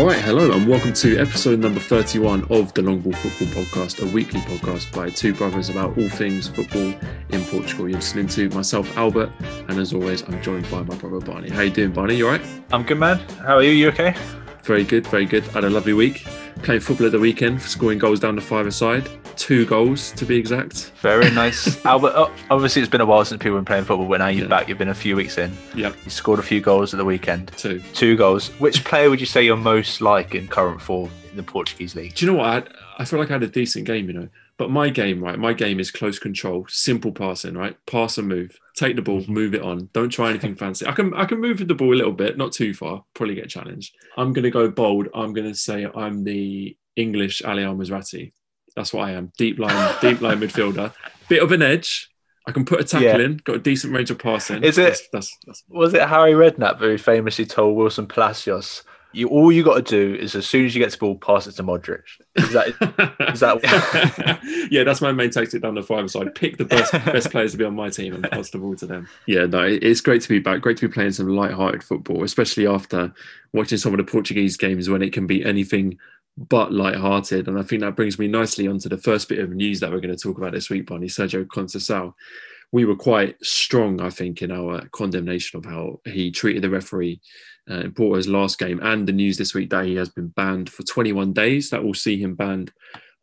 All right, hello, and welcome to episode number 31 of the Long Ball Football Podcast, a weekly podcast by two brothers about all things football in Portugal. You're listening to myself, Albert, and as always, I'm joined by my brother Barney. How you doing, Barney? You all right? I'm good, man. How are you? You okay? Very good, very good. I Had a lovely week. Playing football at the weekend, scoring goals down the five side. Two goals, to be exact. Very nice. Albert, oh, obviously, it's been a while since people have been playing football, but now you're Yeah. back. You've been a few weeks in. Yeah, You scored a few goals at the weekend. two. Two goals. Which player would you say you're most like in current form in the Portuguese league? Do you know what? I, I feel like I had a decent game, you know. But my game, right? My game is close control, simple passing, right? Pass and move. Take the ball, mm-hmm. move it on. Don't try anything fancy. I can I can move the ball a little bit, not too far. Probably get challenged. I'm gonna go bold. I'm gonna say I'm the English Ali Al. That's what I am. Deep line, deep line midfielder. Bit of an edge. I can put a tackle Yeah. in. Got a decent range of passing. Is it- That's, that's, that's Was it Harry Redknapp very famously told Wilson Palacios, "You all you got to do is as soon as you get the ball, pass it to Modric." Is that is that? yeah, that's my main tactic down the five side. Pick the best best players to be on my team and pass the ball to them. Yeah, no, it's great to be back. Great to be playing some light-hearted football, especially after watching some of the Portuguese games when it can be anything but light-hearted. And I think that brings me nicely onto the first bit of news that we're going to talk about this week, Barney Sergio Conceição. We were quite strong, I think, in our condemnation of how he treated the referee uh, in Porto's last game, and the news this week that he has been banned for 21 days. That will see him banned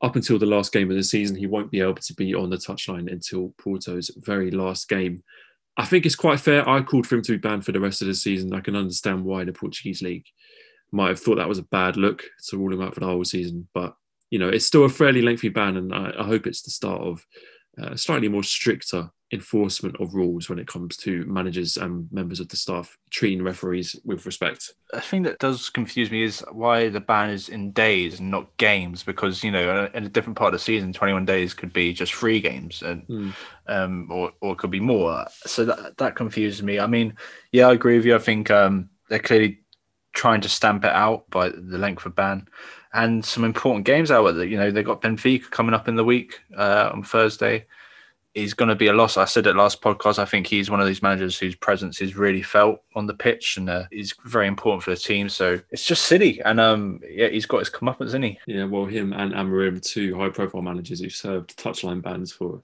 up until the last game of the season. He won't be able to be on the touchline until Porto's very last game. I think it's quite fair. I called for him to be banned for the rest of the season. I can understand why the Portuguese league might have thought that was a bad look to rule him out for the whole season, but you know it's still a fairly lengthy ban, and I, I hope it's the start of uh, slightly more stricter enforcement of rules when it comes to managers and members of the staff treating referees with respect. The thing that does confuse me is why the ban is in days and not games, because you know, in a different part of the season, 21 days could be just three games, and Hmm. um, or or it could be more. So that that confuses me. I mean, yeah, I agree with you. I think um, they're clearly trying to stamp it out by the length of ban, and some important games out there. You know, they got Benfica coming up in the week uh, on Thursday. He's going to be a loss. I said it last podcast. I think he's one of these managers whose presence is really felt on the pitch and uh, is very important for the team. So it's just City, and um, yeah, he's got his comeuppance, isn't he? Yeah, well, him and Amorim, two high-profile managers who served touchline bans for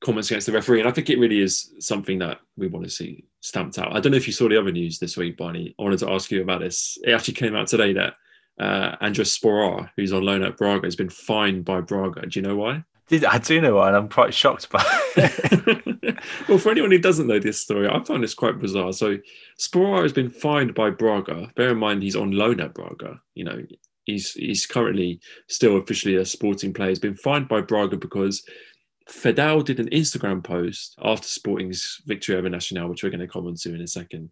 comments against the referee, and I think it really is something that we want to see stamped out. I don't know if you saw the other news this week, Barney. I wanted to ask you about this. It actually came out today that uh, Andres Sporar, who's on loan at Braga, has been fined by Braga. Do you know why? Did- I do know why, and I'm quite shocked by. it. well, for anyone who doesn't know this story, I find this quite bizarre. So, Sporar has been fined by Braga. Bear in mind, he's on loan at Braga. You know, he's he's currently still officially a sporting player. He's been fined by Braga because Feddal did an Instagram post after Sporting's victory over Nacional, which we're going to comment to in a second,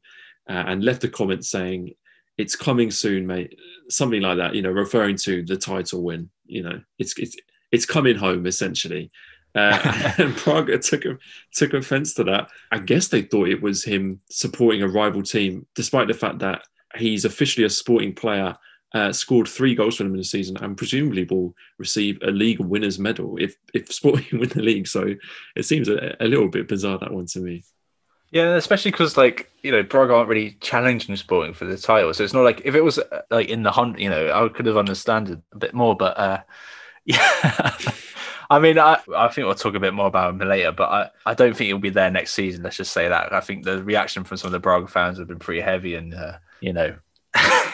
uh, and left a comment saying, "It's coming soon, mate." Something like that. You know, referring to the title win. You know, it's it's it's coming home essentially. Uh, and Braga took took offence to that. I guess they thought it was him supporting a rival team, despite the fact that he's officially a sporting player, uh, scored three goals for them in the season, and presumably will receive a league winners medal if if Sporting win the league. So it seems a, a little bit bizarre that one to me. Yeah, especially because like you know Braga aren't really challenging Sporting for the title, so it's not like if it was uh, like in the hunt, you know, I could have understood it a bit more. But uh, yeah, I mean, I I think we'll talk a bit more about him later, but I, I don't think he'll be there next season. Let's just say that. I think the reaction from some of the Braga fans have been pretty heavy, and uh, you know,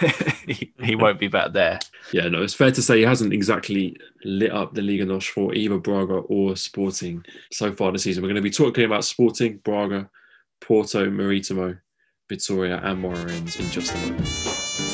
he, won't be back there. Yeah, no, it's fair to say he hasn't exactly lit up the Liga Nos for either Braga or Sporting so far this season. We're going to be talking about Sporting, Braga, Porto, Maritimo, Vitoria, and Moreirense in just a moment.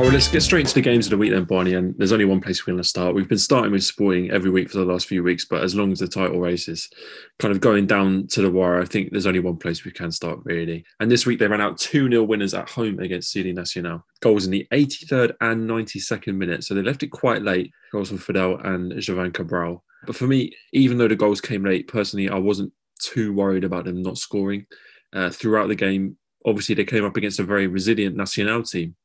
Well, let's get straight into the games of the week then, Barney. And there's only one place we're going to start. We've been starting with Sporting every week for the last few weeks, but as long as the title race is kind of going down to the wire, I think there's only one place we can start, really. And this week they ran out 2 0 winners at home against CD Nacional. Goals in the 83rd and 92nd minute. So they left it quite late. Goals from Feddal and Jovane Cabral. But for me, even though the goals came late, personally, I wasn't too worried about them not scoring. Uh, throughout the game, obviously, they came up against a very resilient Nacional team.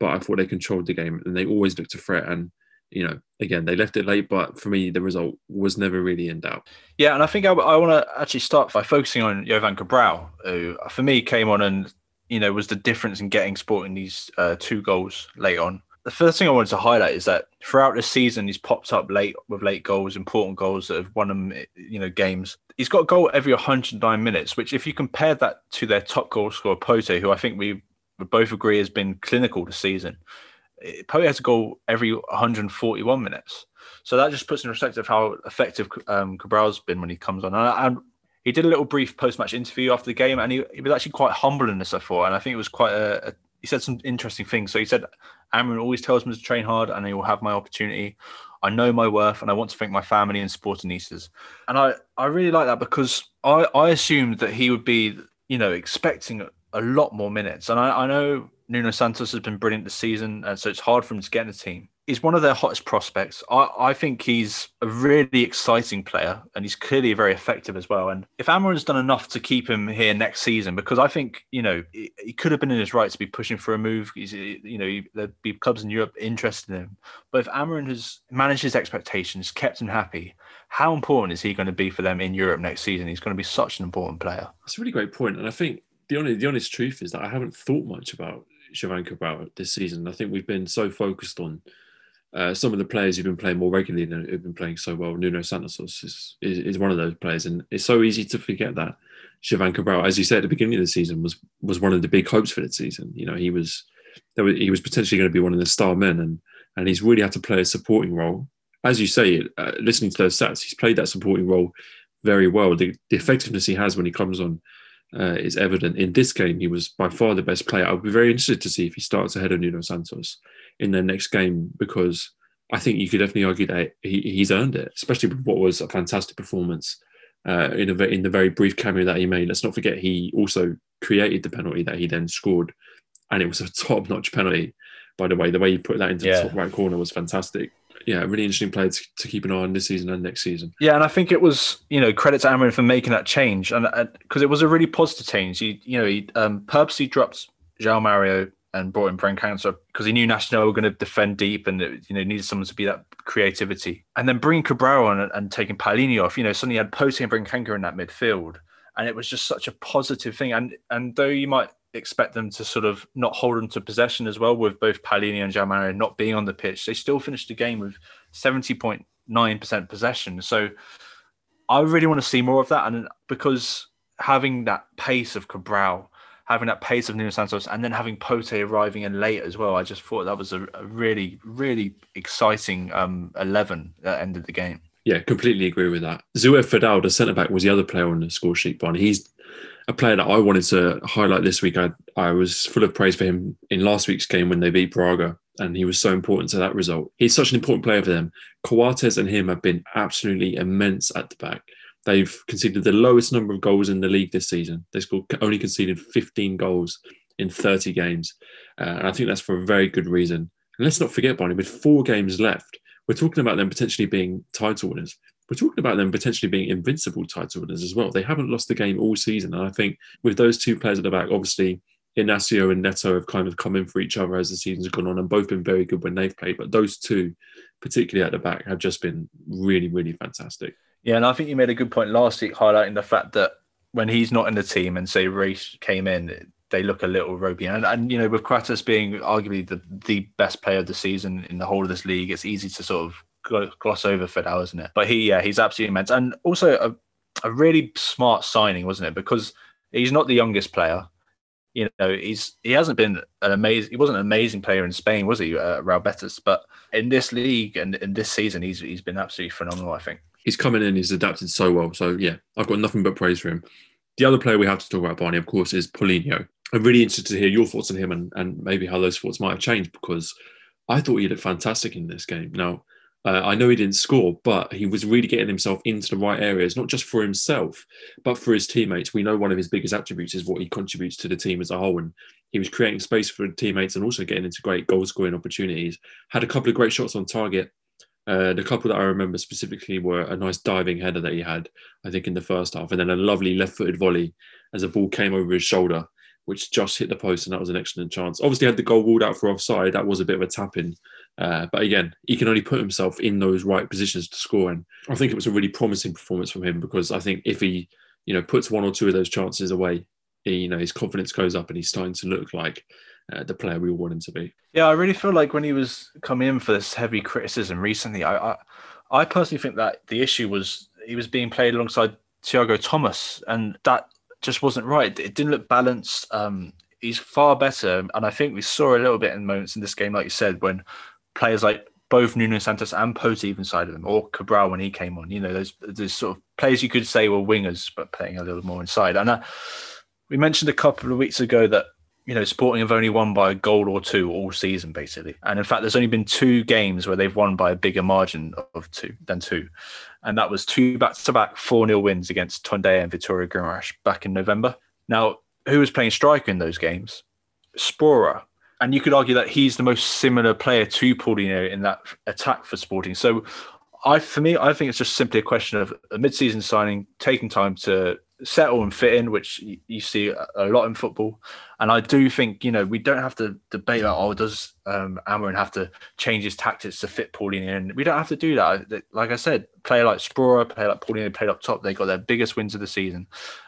But I thought they controlled the game and they always looked a threat. And you know, again, they left it late, but for me, the result was never really in doubt. Yeah, and I think I, I want to actually start by focusing on Jovane Cabral, who for me came on and you know was the difference in getting Sporting these uh, two goals late on. The first thing I wanted to highlight is that throughout the season, he's popped up late with late goals, important goals that have won them, you know, games. He's got a goal every 109 minutes, which, if you compare that to their top goal scorer Pote, who I think we both agree has been clinical this season, Pote has a goal every 141 minutes. So that just puts in perspective how effective um, Cabral's been when he comes on. And, and he did a little brief post-match interview after the game, and he, he was actually quite humble in this. I thought, and I think it was quite a, a he said some interesting things. So he said, Amorim always tells me to train hard and I will have my opportunity. I know my worth and I want to thank my family and Sportingistas. And I, I really like that because I, I assumed that he would be, you know, expecting a lot more minutes. And I, I know Nuno Santos has been brilliant this season, and so it's hard for him to get in the team. He's one of their hottest prospects. I, I think he's a really exciting player, and he's clearly very effective as well. And if Amorim's done enough to keep him here next season, because I think you know he, he could have been in his right to be pushing for a move. He's, you know, there'd be clubs in Europe interested in him. But if Amorim has managed his expectations, kept him happy, how important is he going to be for them in Europe next season? He's going to be such an important player. That's a really great point, and I think the only the honest truth is that I haven't thought much about Jovane Cabral this season. I think we've been so focused on uh, some of the players who've been playing more regularly and who've been playing so well. Nuno Santos is, is, is one of those players, and it's so easy to forget that Jovane Cabral, as you said at the beginning of the season, was was one of the big hopes for the season. You know, he was was, he was potentially going to be one of the star men, and and he's really had to play a supporting role. As you say, uh, listening to those stats, he's played that supporting role very well. The, the effectiveness he has when he comes on uh, is evident. In this game, he was by far the best player. I'll be very interested to see if he starts ahead of Nuno Santos in their next game because I think you could definitely argue that he, he's earned it, especially with what was a fantastic performance uh, in, a, in the very brief cameo that he made. Let's not forget he also created the penalty that he then scored, and it was a top-notch penalty. By the way, the way he put that into yeah. the top right corner was fantastic yeah, really interesting player to, to, keep an eye on this season and next season. Yeah, and I think it was you know credit to Amorim for making that change, and because uh, it was a really positive change. He you know he um, purposely dropped João Mario and brought in Bragança because he knew Nacional were going to defend deep and it, you know needed someone to be that creativity. And then bringing Cabral on and, and taking Palhinha off, you know, suddenly you had Pote and Bragança in that midfield, and it was just such a positive thing. And and though you might expect them to sort of not hold on to possession as well, with both Palhinha and João Mario not being on the pitch. They still finished the game with 70.9% possession. So I really want to see more of that. And because having that pace of Cabral, having that pace of Nuno Santos, and then having Pote arriving in late as well, I just thought that was a, a really, really exciting um, 11 that ended the game. Yeah, completely agree with that. Zouheir Feddal, the centre back, was the other player on the score sheet, But He's a player that I wanted to highlight this week. I, I was full of praise for him in last week's game when they beat Braga, and he was so important to that result. He's such an important player for them. Coates and him have been absolutely immense at the back. They've conceded the lowest number of goals in the league this season. They scored only conceded 15 goals in 30 games, uh, and I think that's for a very good reason. And let's not forget, Barney, with four games left, we're talking about them potentially being title winners we're talking about them potentially being invincible title winners as well. They haven't lost the game all season. And I think with those two players at the back, obviously Inacio and Neto have kind of come in for each other as the season's gone on and both been very good when they've played. But those two, particularly at the back, have just been really, really fantastic. Yeah, and I think you made a good point last week highlighting the fact that when he's not in the team and say Race came in, they look a little ropey. And, and you know, with Coates being arguably the, the best player of the season in the whole of this league, it's easy to sort of gloss over Feddal, isn't it? But he, yeah, he's absolutely immense, and also a, a really smart signing, wasn't it? Because he's not the youngest player. You know, he's he hasn't been an amazing. He wasn't an amazing player in Spain, was he, uh, Real Betis? But in this league and in this season, he's he's been absolutely phenomenal. I think he's coming in. He's adapted so well. So yeah, I've got nothing but praise for him. The other player we have to talk about, Barney, of course, is Paulinho. I'm really interested to hear your thoughts on him and, and maybe how those thoughts might have changed because I thought he looked fantastic in this game. Now, uh, I know he didn't score, but he was really getting himself into the right areas, not just for himself, but for his teammates. We know one of his biggest attributes is what he contributes to the team as a whole. And he was creating space for teammates and also getting into great goal scoring opportunities. Had a couple of great shots on target. Uh, the couple that I remember specifically were a nice diving header that he had, I think, in the first half, and then a lovely left footed volley as a ball came over his shoulder which just hit the post, and that was an excellent chance. Obviously, had the goal ruled out for offside. That was a bit of a tap in. Uh, but again, he can only put himself in those right positions to score. And I think it was a really promising performance from him because I think if he, you know, puts one or two of those chances away, he, you know, his confidence goes up and he's starting to look like uh, the player we all want him to be. Yeah, I really feel like when he was coming in for this heavy criticism recently, I, I, I personally think that the issue was he was being played alongside Tiago Tomás, and that just wasn't right. It didn't look balanced. Um, he's far better, and I think we saw a little bit in moments in this game, like you said, when players like both Nuno Santos and Pote even side of him, or Cabral when he came on. You know, those those sort of players you could say were wingers, but playing a little more inside. And uh, we mentioned a couple of weeks ago that you know Sporting have only won by a goal or two all season, basically. And in fact, there's only been two games where they've won by a bigger margin of two than two, and that was two back-to-back four 0 wins against Tondela and Vitória Guimarães back in November. Now, who was playing striker in those games? Sporar, and you could argue that he's the most similar player to Paulinho in that attack for Sporting. So, I for me, I think it's just simply a question of a mid-season signing, taking time to settle and fit in, which you, see a, lot in football. And I do think you know we don't have to debate about oh does um, Amorim have to change his tactics to fit Paulinho in? We don't have to do that. Like I said, player like Sporar, player like Paulinho played up top. They got their biggest wins of the season,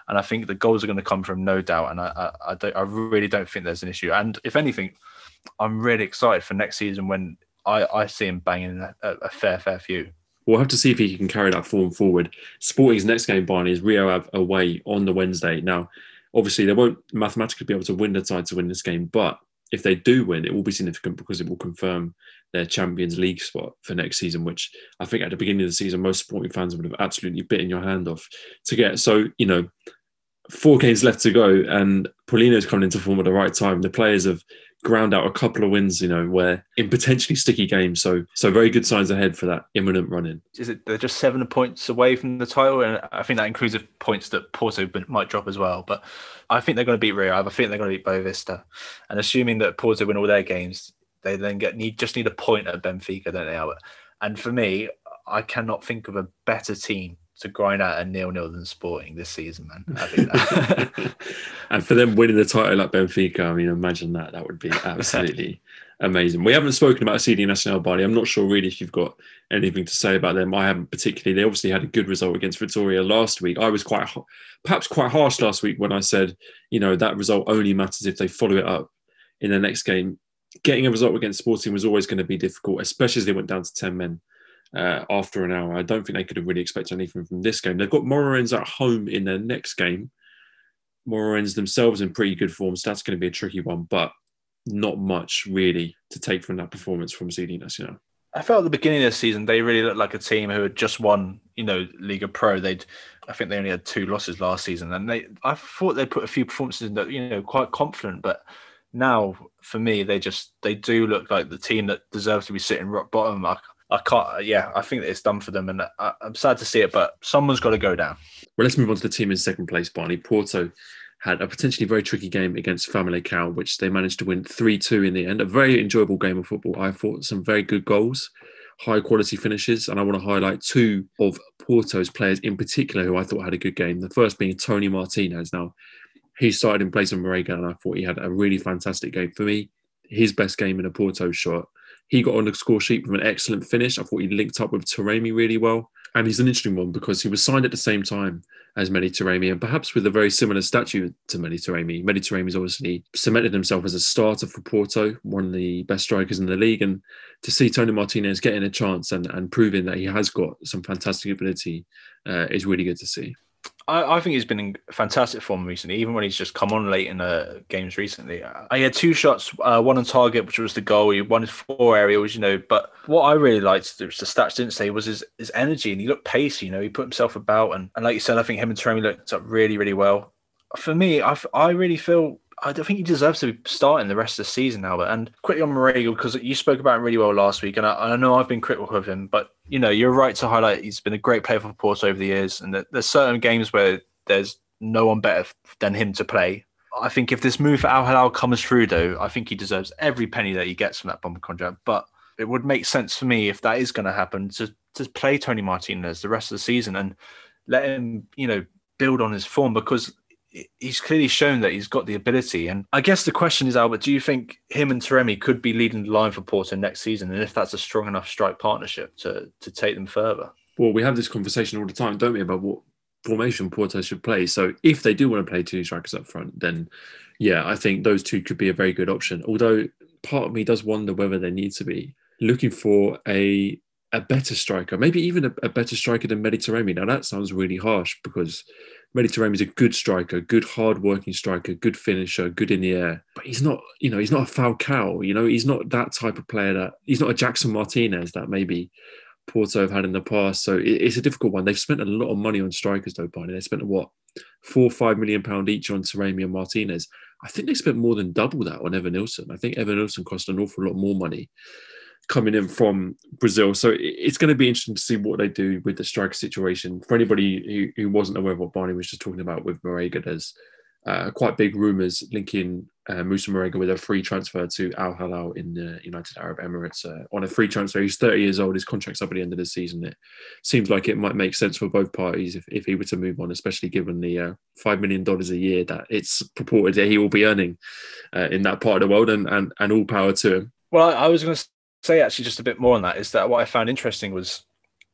and I think the goals are going to come from no doubt. And I I, I, don't, I really don't think there's an issue. And if anything, I'm really excited for next season when I, I see him banging a, a fair, fair few. We'll have to see if he can carry that form forward. Sporting's next game, Barney, is Rio Ave away on the Wednesday. Now, obviously, they won't mathematically be able to win the title to win this game, but if they do win, it will be significant because it will confirm their Champions League spot for next season, which I think at the beginning of the season, most sporting fans would have absolutely bitten your hand off to get. So, you know, four games left to go, and Paulinho's coming into form at the right time. The players have ground out a couple of wins, you know, where in potentially sticky games. So, so very good signs ahead for that imminent run in. Is it they're just seven points away from the title, and I think that includes the points that Porto might drop as well. But I think they're going to beat Rio. I think they're going to beat Boavista, and assuming that Porto win all their games, they then get need just need a point at Benfica, don't they? Albert? And for me, I cannot think of a better team to grind out a nil nil than Sporting this season, man. and for them winning the title at Benfica, I mean, imagine that. That would be absolutely amazing. We haven't spoken about CD Nacional Body. I'm not sure really if you've got anything to say about them. I haven't particularly. They obviously had a good result against Vitória last week. I was quite, perhaps quite harsh last week when I said, you know, that result only matters if they follow it up in the next game. Getting a result against Sporting was always going to be difficult, especially as they went down to 10 men uh, after an hour. I don't think they could have really expected anything from this game. They've got Moreirense at home in their next game. Moreirense themselves in pretty good form, so that's going to be a tricky one, but not much really to take from that performance from CD Nacional. I felt at the beginning of the season they really looked like a team who had just won, you know, Liga Pro. They'd, I think they only had two losses last season, and they, I thought they put a few performances in that, you know, quite confident. But now, for me, they just they do look like the team that deserves to be sitting rock bottom. I, I can't. Yeah, I think that it's done for them, and I, am sad to see it. But someone's got to go down. Well, let's move on to the team in second place. Barney Porto had a potentially very tricky game against Famalicão, which they managed to win three two in the end. A very enjoyable game of football. I thought some very good goals, high quality finishes, and I want to highlight two of Porto's players in particular who I thought had a good game. The first being Toni Martinez. Now he started in place of Marega, and I thought he had a really fantastic game. For me, his best game in a Porto shot he got on the score sheet with an excellent finish. I thought he linked up with Taremi really well. And he's an interesting one because he was signed at the same time as Mehdi Taremi and perhaps with a very similar stature to Mehdi Taremi. Mehdi Taremi's obviously cemented himself as a starter for Porto, one of the best strikers in the league. And to see Toni Martinez getting a chance and, and proving that he has got some fantastic ability uh, is really good to see. I, I, think he's been in fantastic form recently, even when he's just come on late in the games recently. I had two shots, uh, one on target, which was the goal. He won his four areas, you know. But what I really liked, the stats didn't say, was his, his energy and he looked pacey. You know, he put himself about, and, and like you said, I think him and Taremi looked up really, really well. For me, I, I really feel I think he deserves to be starting the rest of the season, Albert. And quickly on Marega, because you spoke about him really well last week, and I, I, know I've been critical of him, but you know you're right to highlight he's been a great player for Porto over the years, and that there's certain games where there's no one better than him to play. I think if this move for Al Hilal comes through, though, I think he deserves every penny that he gets from that bomber contract. But it would make sense for me if that is going to happen to to play Toni Martinez the rest of the season and let him, you know, build on his form because he's clearly shown that he's got the ability. And I guess the question is, Albert, do you think him and Taremi could be leading the line for Porto next season? And if that's a strong enough strike partnership to to take them further? Well, we have this conversation all the time, don't we, about what formation Porto should play. So if they do want to play two strikers up front, then yeah, I think those two could be a very good option. Although part of me does wonder whether they need to be looking for a a better striker, maybe even a, a better striker than Taremi. Now that sounds really harsh because Taremi is a good striker, good hard-working striker, good finisher, good in the air. But he's not, you know, he's not a Falcao. You know, he's not that type of player that he's not a Jackson Martinez that maybe Porto have had in the past. So it, it's a difficult one. They've spent a lot of money on strikers though, Barney. They spent what four, five million pound each on Taremi and Martinez. I think they spent more than double that on Evanilson. I think Evanilson cost an awful lot more money coming in from Brazil. So it's going to be interesting to see what they do with the striker situation. For anybody who, who wasn't aware of what Barney was just talking about with Marega, there's uh, quite big rumours linking uh, Moussa Marega with a free transfer to Al Hilal in the United Arab Emirates uh, on a free transfer. He's 30 years old. His contract's up at the end of the season. It seems like it might make sense for both parties if, if he were to move on, especially given the uh, $5 million a year that it's purported that he will be earning uh, in that part of the world and, and, and all power to him. Well, I was going to say actually just a bit more on that is that what I found interesting was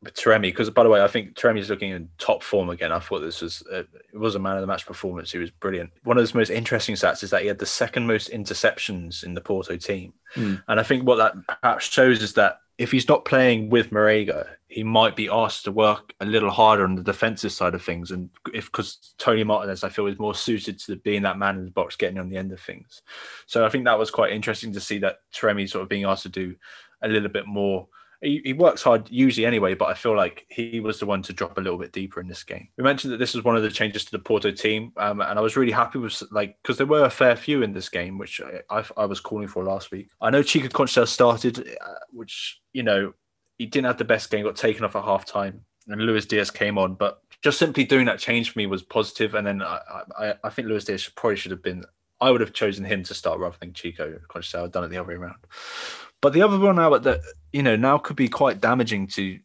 with Taremi because by the way I think Taremi is looking in top form again. I thought this was a, it was a man of the match performance. He was brilliant. One of the most interesting stats is that he had the second most interceptions in the Porto team, mm. and I think what that perhaps shows is that if he's not playing with Marega, he might be asked to work a little harder on the defensive side of things. And if because Toni Martinez, I feel, is more suited to being that man in the box, getting on the end of things. So I think that was quite interesting to see that Taremi sort of being asked to do a little bit more he, works hard usually anyway, but I feel like he was the one to drop a little bit deeper in this game. We mentioned that this was one of the changes to the Porto team, um, and I was really happy with like because there were a fair few in this game, which I, I, I was calling for last week. I know Chico Conceição started, uh, which you know he didn't have the best game, got taken off at half time, and Luis Diaz came on, but just simply doing that change for me was positive. And then I, I, I think Luis Diaz probably should have been. I would have chosen him to start rather than Chico Conceição. I'd done it the other way around. But the other one now that you know now could be quite damaging to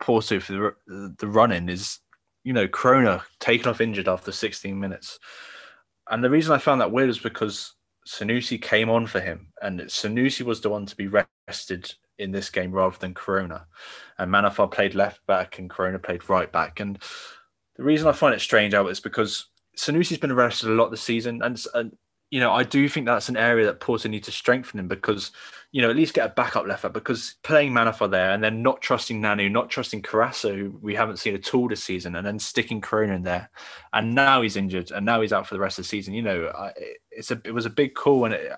Porto for the the run in is you know Corona taken off injured after 16 minutes, and the reason I found that weird is because Sanusi came on for him, and Sanusi was the one to be rested in this game rather than Corona, and Manafá played left back and Corona played right back, and the reason I find it strange out is because Sanusi's been arrested a lot this season, and, and you know, I do think that's an area that Porto need to strengthen him because, you know, at least get a backup left back because playing Manafá there and then not trusting Nanu, not trusting Caraça, who we haven't seen at all this season, and then sticking Corona in there, and now he's injured and now he's out for the rest of the season. You know, I, it's a it was a big call and it,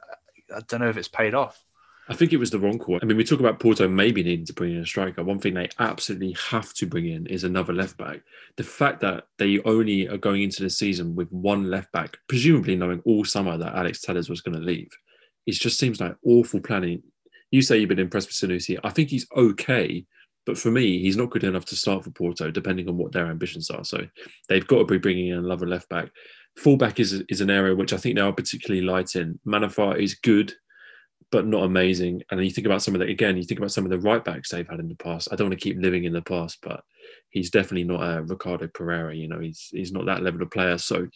I don't know if it's paid off. I think it was the wrong call. I mean, we talk about Porto maybe needing to bring in a striker. One thing they absolutely have to bring in is another left back. The fact that they only are going into the season with one left back, presumably knowing all summer that Alex Telles was going to leave, it just seems like awful planning. You say you've been impressed with Sanusi. I think he's okay, but for me, he's not good enough to start for Porto, depending on what their ambitions are. So they've got to be bringing in another left back. Fullback is, is an area which I think they are particularly light in. Manafá is good but not amazing. And you think about some of the again, you think about some of the right backs they've had in the past. I don't want to keep living in the past, but he's definitely not a Ricardo Pereira. You know, he's he's not that level of player. So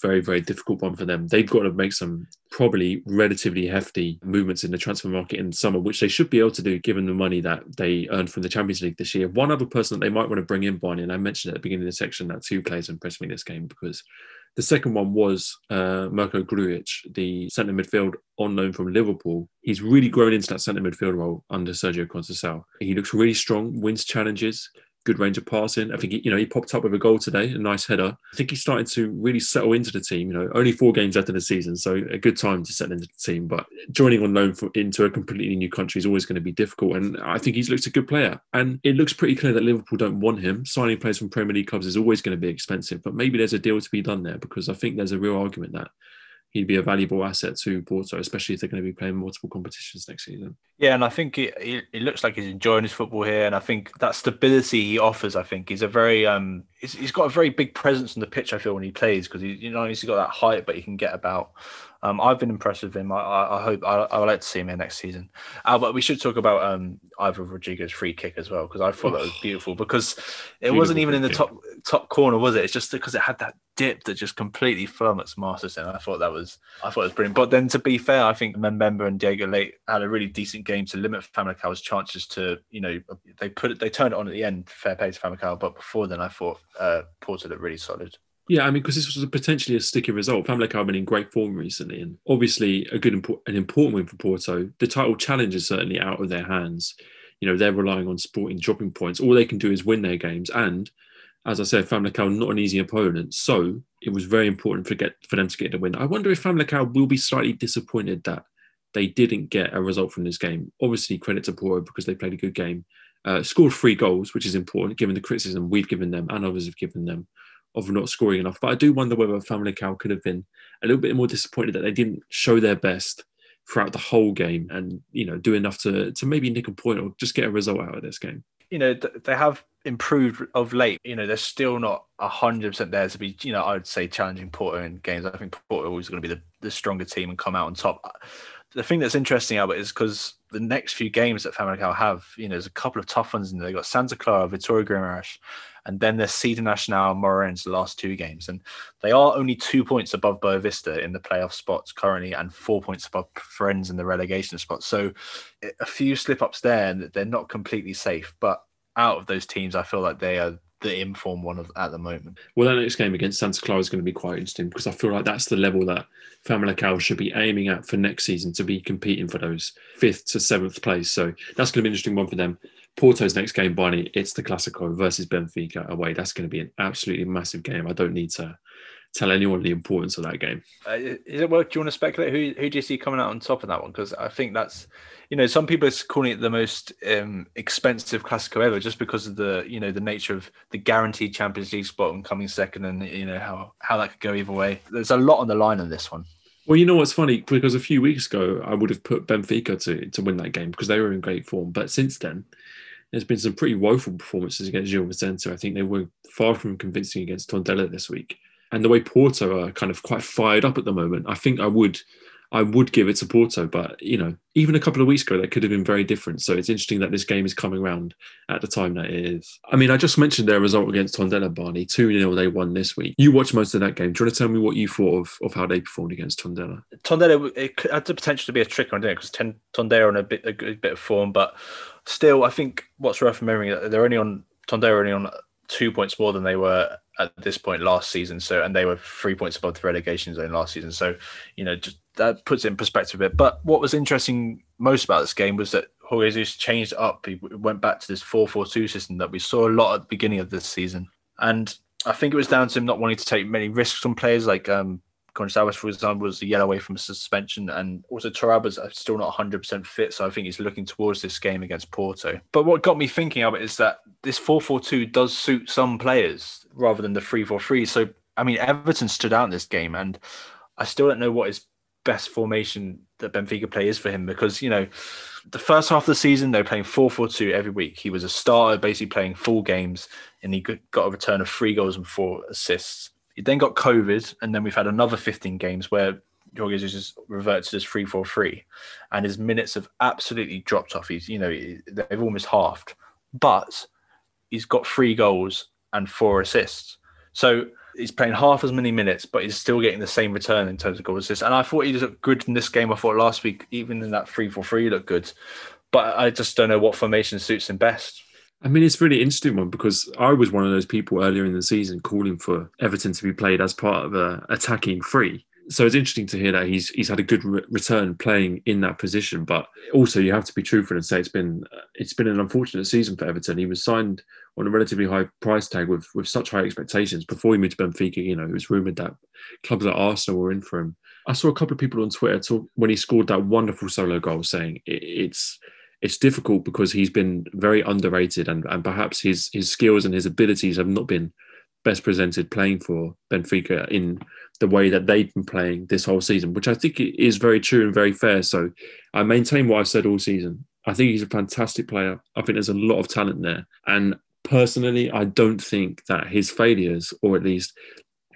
very very difficult one for them. They've got to make some probably relatively hefty movements in the transfer market in summer, which they should be able to do given the money that they earned from the Champions League this year. One other person that they might want to bring in, Barney, and I mentioned at the beginning of the section that two players impressed me this game because the second one was uh, Mirko Grujic, the centre midfield on loan from Liverpool. He's really grown into that centre midfield role under Sergio Conceição. He looks really strong, wins challenges, good range of passing. I think he, you know he popped up with a goal today, a nice header. I think he's starting to really settle into the team. You know, only four games left in the season, so a good time to settle into the team. But joining on loan for, into a completely new country is always going to be difficult, and I think he's looked a good player. And it looks pretty clear that Liverpool don't want him. Signing players from Premier League clubs is always going to be expensive, but maybe there's a deal to be done there because I think there's a real argument that he'd be a valuable asset to Porto, especially if they're going to be playing multiple competitions next season. Yeah, and I think it, it, it, looks like he's enjoying his football here, and I think that stability he offers, I think, is a very um, he's, he's got a very big presence on the pitch. I feel when he plays because he, you know, he's got that height, but he can get about. Um, I've been impressed with him. I, I, I hope I, I, would like to see him here next season. Albert, we should talk about um, Ivan Rodrigo's free kick as well because I thought that was beautiful because it beautiful wasn't even in the top top corner, was it? It's just because it had that dip that just completely flummoxed Masterson. I thought that was I thought it was brilliant. But then to be fair, I think Mbemba and Diogo Leite had a really decent game to limit Famalicão's chances to, you know, they put it they turned it on at the end, fair play to Famalicão. But before then I thought uh, Porto looked really solid. Yeah, I mean, because this was a potentially a sticky result. Famalicão have been in great form recently, and obviously a good, an important win for Porto. The title challenge is certainly out of their hands. You know, they're relying on Sporting dropping points. All they can do is win their games, and as I said, Famalicão not an easy opponent, so it was very important for get for them to get the win. I wonder if Famalicão will be slightly disappointed that they didn't get a result from this game. Obviously, credit to Porto because they played a good game, uh, scored three goals, which is important given the criticism we've given them and others have given them of not scoring enough. But I do wonder whether Famalicão could have been a little bit more disappointed that they didn't show their best throughout the whole game and you know do enough to to maybe nick a point or just get a result out of this game you know they have improved of late. You know, they're still not hundred percent there to be. You know, I would say challenging Porto in games. I think Porto always going to be the, the stronger team and come out on top. The thing that's interesting, Albert, is because the next few games that Famalicão have, you know, there's a couple of tough ones, and they've got Santa Clara, Vitória Guimarães, and then there's CD Nacional, Moreirense, the last two games, and they are only two points above Boavista in the playoff spots currently, and four points above Farense in the relegation spot. So, a few slip ups there, and they're not completely safe, but out of those teams, I feel like they are the informed one of, at the moment. Well, that next game against Santa Clara is going to be quite interesting because I feel like that's the level that Famalicão should be aiming at for next season to be competing for those fifth to seventh place. So that's going to be an interesting one for them. Porto's next game, Barney, it's the Classico versus Benfica away. That's going to be an absolutely massive game. I don't need to tell anyone the importance of that game. Uh, is it worth? Do you want to speculate who who do you see coming out on top of that one? Because I think that's you know some people are calling it the most um, expensive Classico ever just because of the you know the nature of the guaranteed Champions League spot and coming second and you know how how that could go either way. There's a lot on the line in this one. Well, you know what's funny because a few weeks ago I would have put Benfica to to win that game because they were in great form, but since then there's been some pretty woeful performances against Gil Vicente. I think they were far from convincing against Tondela this week and the way Porto are kind of quite fired up at the moment, I think I would I would give it to Porto, but you know, even a couple of weeks ago, that could have been very different. So it's interesting that this game is coming around at the time that it is. I mean, I just mentioned their result against Tondela, Barney. 2 0 they won this week. You watched most of that game. Do you want to tell me what you thought of, of how they performed against Tondela? Tondela, it had the potential to be a trick on it because Tondela on a bit, a good bit of form, but still, I think what's worth remembering, they're only on, Tondela only on two points more than they were at this point last season. So, and they were three points above the relegation zone last season. So, you know, just that puts it in perspective a bit. But what was interesting most about this game was that Jorge Jesus changed up. He went back to this 4 4 2 system that we saw a lot at the beginning of this season. And I think it was down to him not wanting to take many risks on players like um, Gonçalves, for example, was a yellow away from suspension, and also Torrealba's still not 100% fit, so I think he's looking towards this game against Porto. But what got me thinking of it is that this 4 4 2 does suit some players rather than the 3 4 3. So, I mean, Everton stood out in this game, and I still don't know what his best formation that Benfica play is for him because, you know, the first half of the season, they were playing 4 4 2 every week. He was a starter, basically playing full games, and he got a return of three goals and four assists. He then got COVID, and then we've had another 15 games where Jorge Jesus reverts to this 3 4 3, and his minutes have absolutely dropped off. He's, you know, they've almost halved, but he's got three goals and four assists. So he's playing half as many minutes, but he's still getting the same return in terms of goal assists. And I thought he looked good in this game. I thought last week, even in that 3 4 3, he looked good. But I just don't know what formation suits him best. I mean, it's really interesting one because I was one of those people earlier in the season calling for Everton to be played as part of a attacking three. So it's interesting to hear that he's he's had a good re- return playing in that position. But also, you have to be truthful and say it's been it's been an unfortunate season for Everton. He was signed on a relatively high price tag with with such high expectations before he moved to Benfica. You know, it was rumored that clubs like Arsenal were in for him. I saw a couple of people on Twitter talk when he scored that wonderful solo goal, saying it, it's it's difficult because he's been very underrated and, and perhaps his his skills and his abilities have not been best presented playing for Benfica in the way that they've been playing this whole season, which I think is very true and very fair. So I maintain what I've said all season. I think he's a fantastic player. I think there's a lot of talent there. And personally, I don't think that his failures, or at least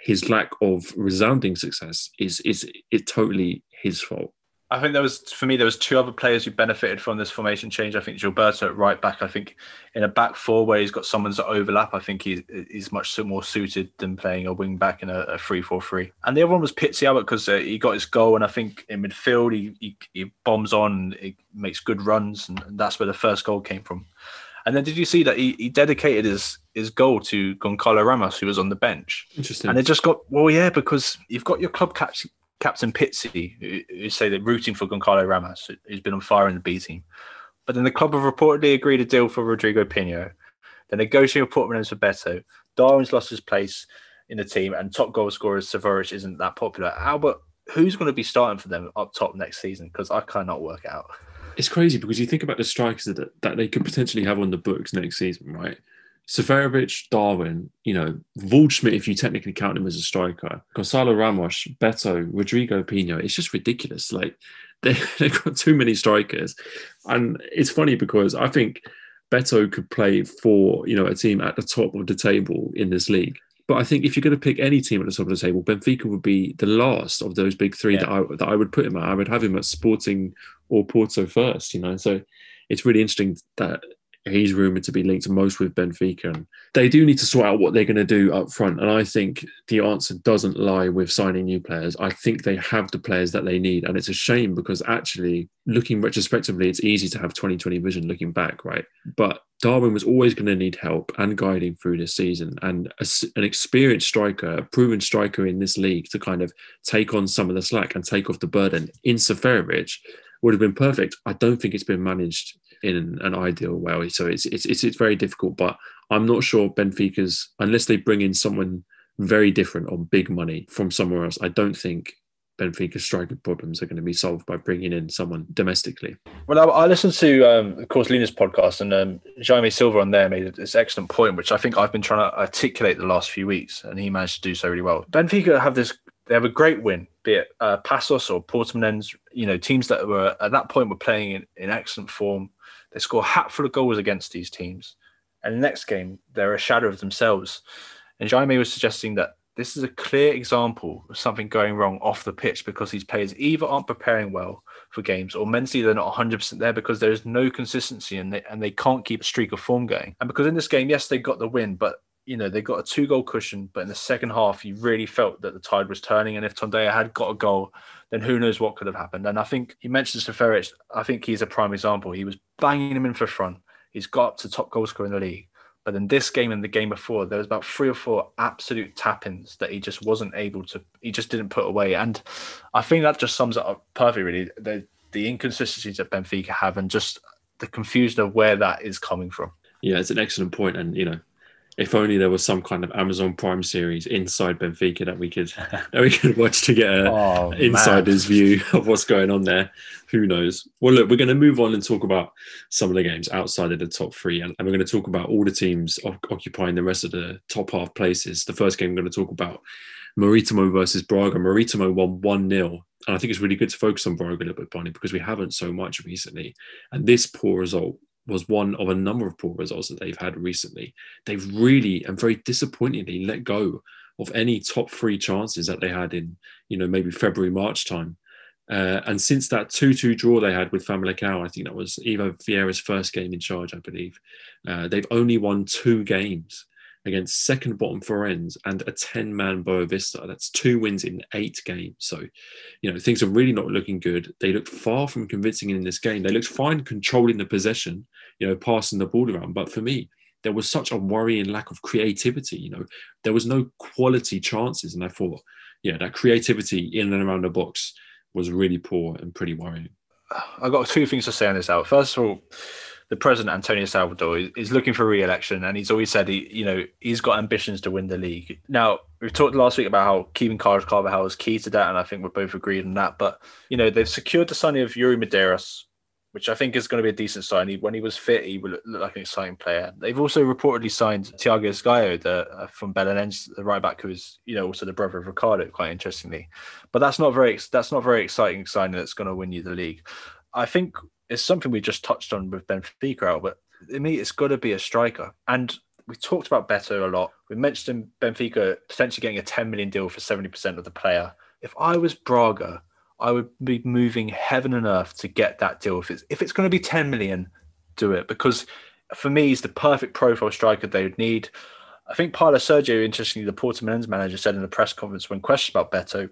his lack of resounding success, is is is totally his fault. I think there was for me there was two other players who benefited from this formation change. I think Gilberto at right back. I think in a back four where he's got someone to overlap. I think he's he's much more suited than playing a wing back in a, a three four three. And the other one was Pizzi because uh, he got his goal, and I think in midfield he he, he bombs on, he makes good runs, and that's where the first goal came from. And then did you see that he, he dedicated his his goal to Goncalo Ramos, who was on the bench? Interesting. And it just got well, yeah, because you've got your club captain Captain Pizzi, who, who say they're rooting for Goncalo Ramos, who's been on fire in the B team. But then the club have reportedly agreed a deal for Rodrigo Pinho. They're negotiating Portman for Beto. Darwin's lost his place in the team, and top goal scorer Savic isn't that popular. Albert, who's going to be starting for them up top next season? Because I cannot work out. It's crazy because you think about the strikers that, that they could potentially have on the books next season, right? Seferovic, Darwin, you know, Waldschmidt, if you technically count him as a striker, Goncalo Ramos, Beto, Rodrigo Pinho. it's just ridiculous. Like they, they've got too many strikers. And it's funny because I think Beto could play for, you know, a team at the top of the table in this league. But I think if you're going to pick any team at the top of the table, Benfica would be the last of those big three yeah. that I that I would put him at. I would have him at Sporting or Porto first, you know. So it's really interesting that he's rumored to be linked most with Benfica. And they do need to sort out what they're going to do up front. And I think the answer doesn't lie with signing new players. I think they have the players that they need. And it's a shame because actually, looking retrospectively, it's easy to have 2020 vision looking back, right? But Darwin was always going to need help and guiding through this season. And a, an experienced striker, a proven striker in this league to kind of take on some of the slack and take off the burden in Seferovic would have been perfect. I don't think it's been managed in an ideal way. So it's it's it's, it's very difficult. But I'm not sure Benfica's unless they bring in someone very different on big money from somewhere else. I don't think Benfica's striker problems are going to be solved by bringing in someone domestically. Well, I, I listened to, um, of course, Luna's podcast, and um, Jaime Silva on there made this excellent point, which I think I've been trying to articulate the last few weeks, and he managed to do so really well. Benfica have this they have a great win, be it uh, Paços or Portimonense, you know, teams that were at that point were playing in, in excellent form. They score a hatful of goals against these teams. And the next game, they're a shadow of themselves. And Jaime was suggesting that this is a clear example of something going wrong off the pitch because these players either aren't preparing well for games or mentally they're not 100% there because there is no consistency and they, and they can't keep a streak of form going. And because in this game, yes, they got the win, but you know, they got a two goal cushion, but in the second half, you really felt that the tide was turning. And if Tondela had got a goal, then who knows what could have happened. And I think he mentioned Seferovic. I think he's a prime example. He was banging him in for front. He's got up to top goal scorer in the league. But in this game and the game before, there was about three or four absolute tap-ins that he just wasn't able to. He just didn't put away, and I think that just sums it up perfectly. Really, the the inconsistencies that Benfica have, and just the confusion of where that is coming from. Yeah, it's an excellent point, and you know, if only there was some kind of Amazon Prime series inside Benfica that we could that we could watch to get an oh, insider's man. view of what's going on there. Who knows? Well, look, we're going to move on and talk about some of the games outside of the top three, and, we're going to talk about all the teams occupying the rest of the top half places. The first game we're going to talk about Maritimo versus Braga. Maritimo won 1 0. And I think it's really good to focus on Braga a little bit, Barney, because we haven't so much recently. And this poor result was one of a number of poor results that they've had recently. They've really and very disappointingly let go of any top three chances that they had in, you know, maybe February, March time. Uh, and since that 2 2 draw they had with Famalicão, I think that was Ivo Vieira's first game in charge, I believe, uh, they've only won two games against second bottom Farense and a 10 man Boavista. That's two wins in eight games. So, you know, things are really not looking good. They looked far from convincing in this game. They looked fine controlling the possession, you know, passing the ball around. But for me, there was such a worrying lack of creativity. You know, there was no quality chances. And I thought, yeah, that creativity in and around the box was really poor and pretty worrying. I've got two things to say on this out. First of all, the president Antonio Salvador is looking for re-election, and he's always said he, you know, he's got ambitions to win the league. Now we've talked last week about how keeping Carlos Carvalhal is key to that, and I think we're both agreed on that. But you know, they've secured the signing of Iuri Medeiros, which I think is going to be a decent signing. When he was fit, he looked like an exciting player. They've also reportedly signed Tiago Esgaio, the uh, from Belenenses, the right back, who is you know also the brother of Ricardo, quite interestingly. But that's not very that's not very exciting signing that's going to win you the league. I think it's something we just touched on with Benfica but to me, it's got to be a striker. And we talked about Beto a lot. We mentioned Benfica potentially getting a 10 million deal for 70% of the player. If I was Braga, I would be moving heaven and earth to get that deal. If it's if it's going to be 10 million, do it because for me, he's the perfect profile striker they would need. I think Paulo Sergio, interestingly, the Portimonense manager said in a press conference when questioned about Beto,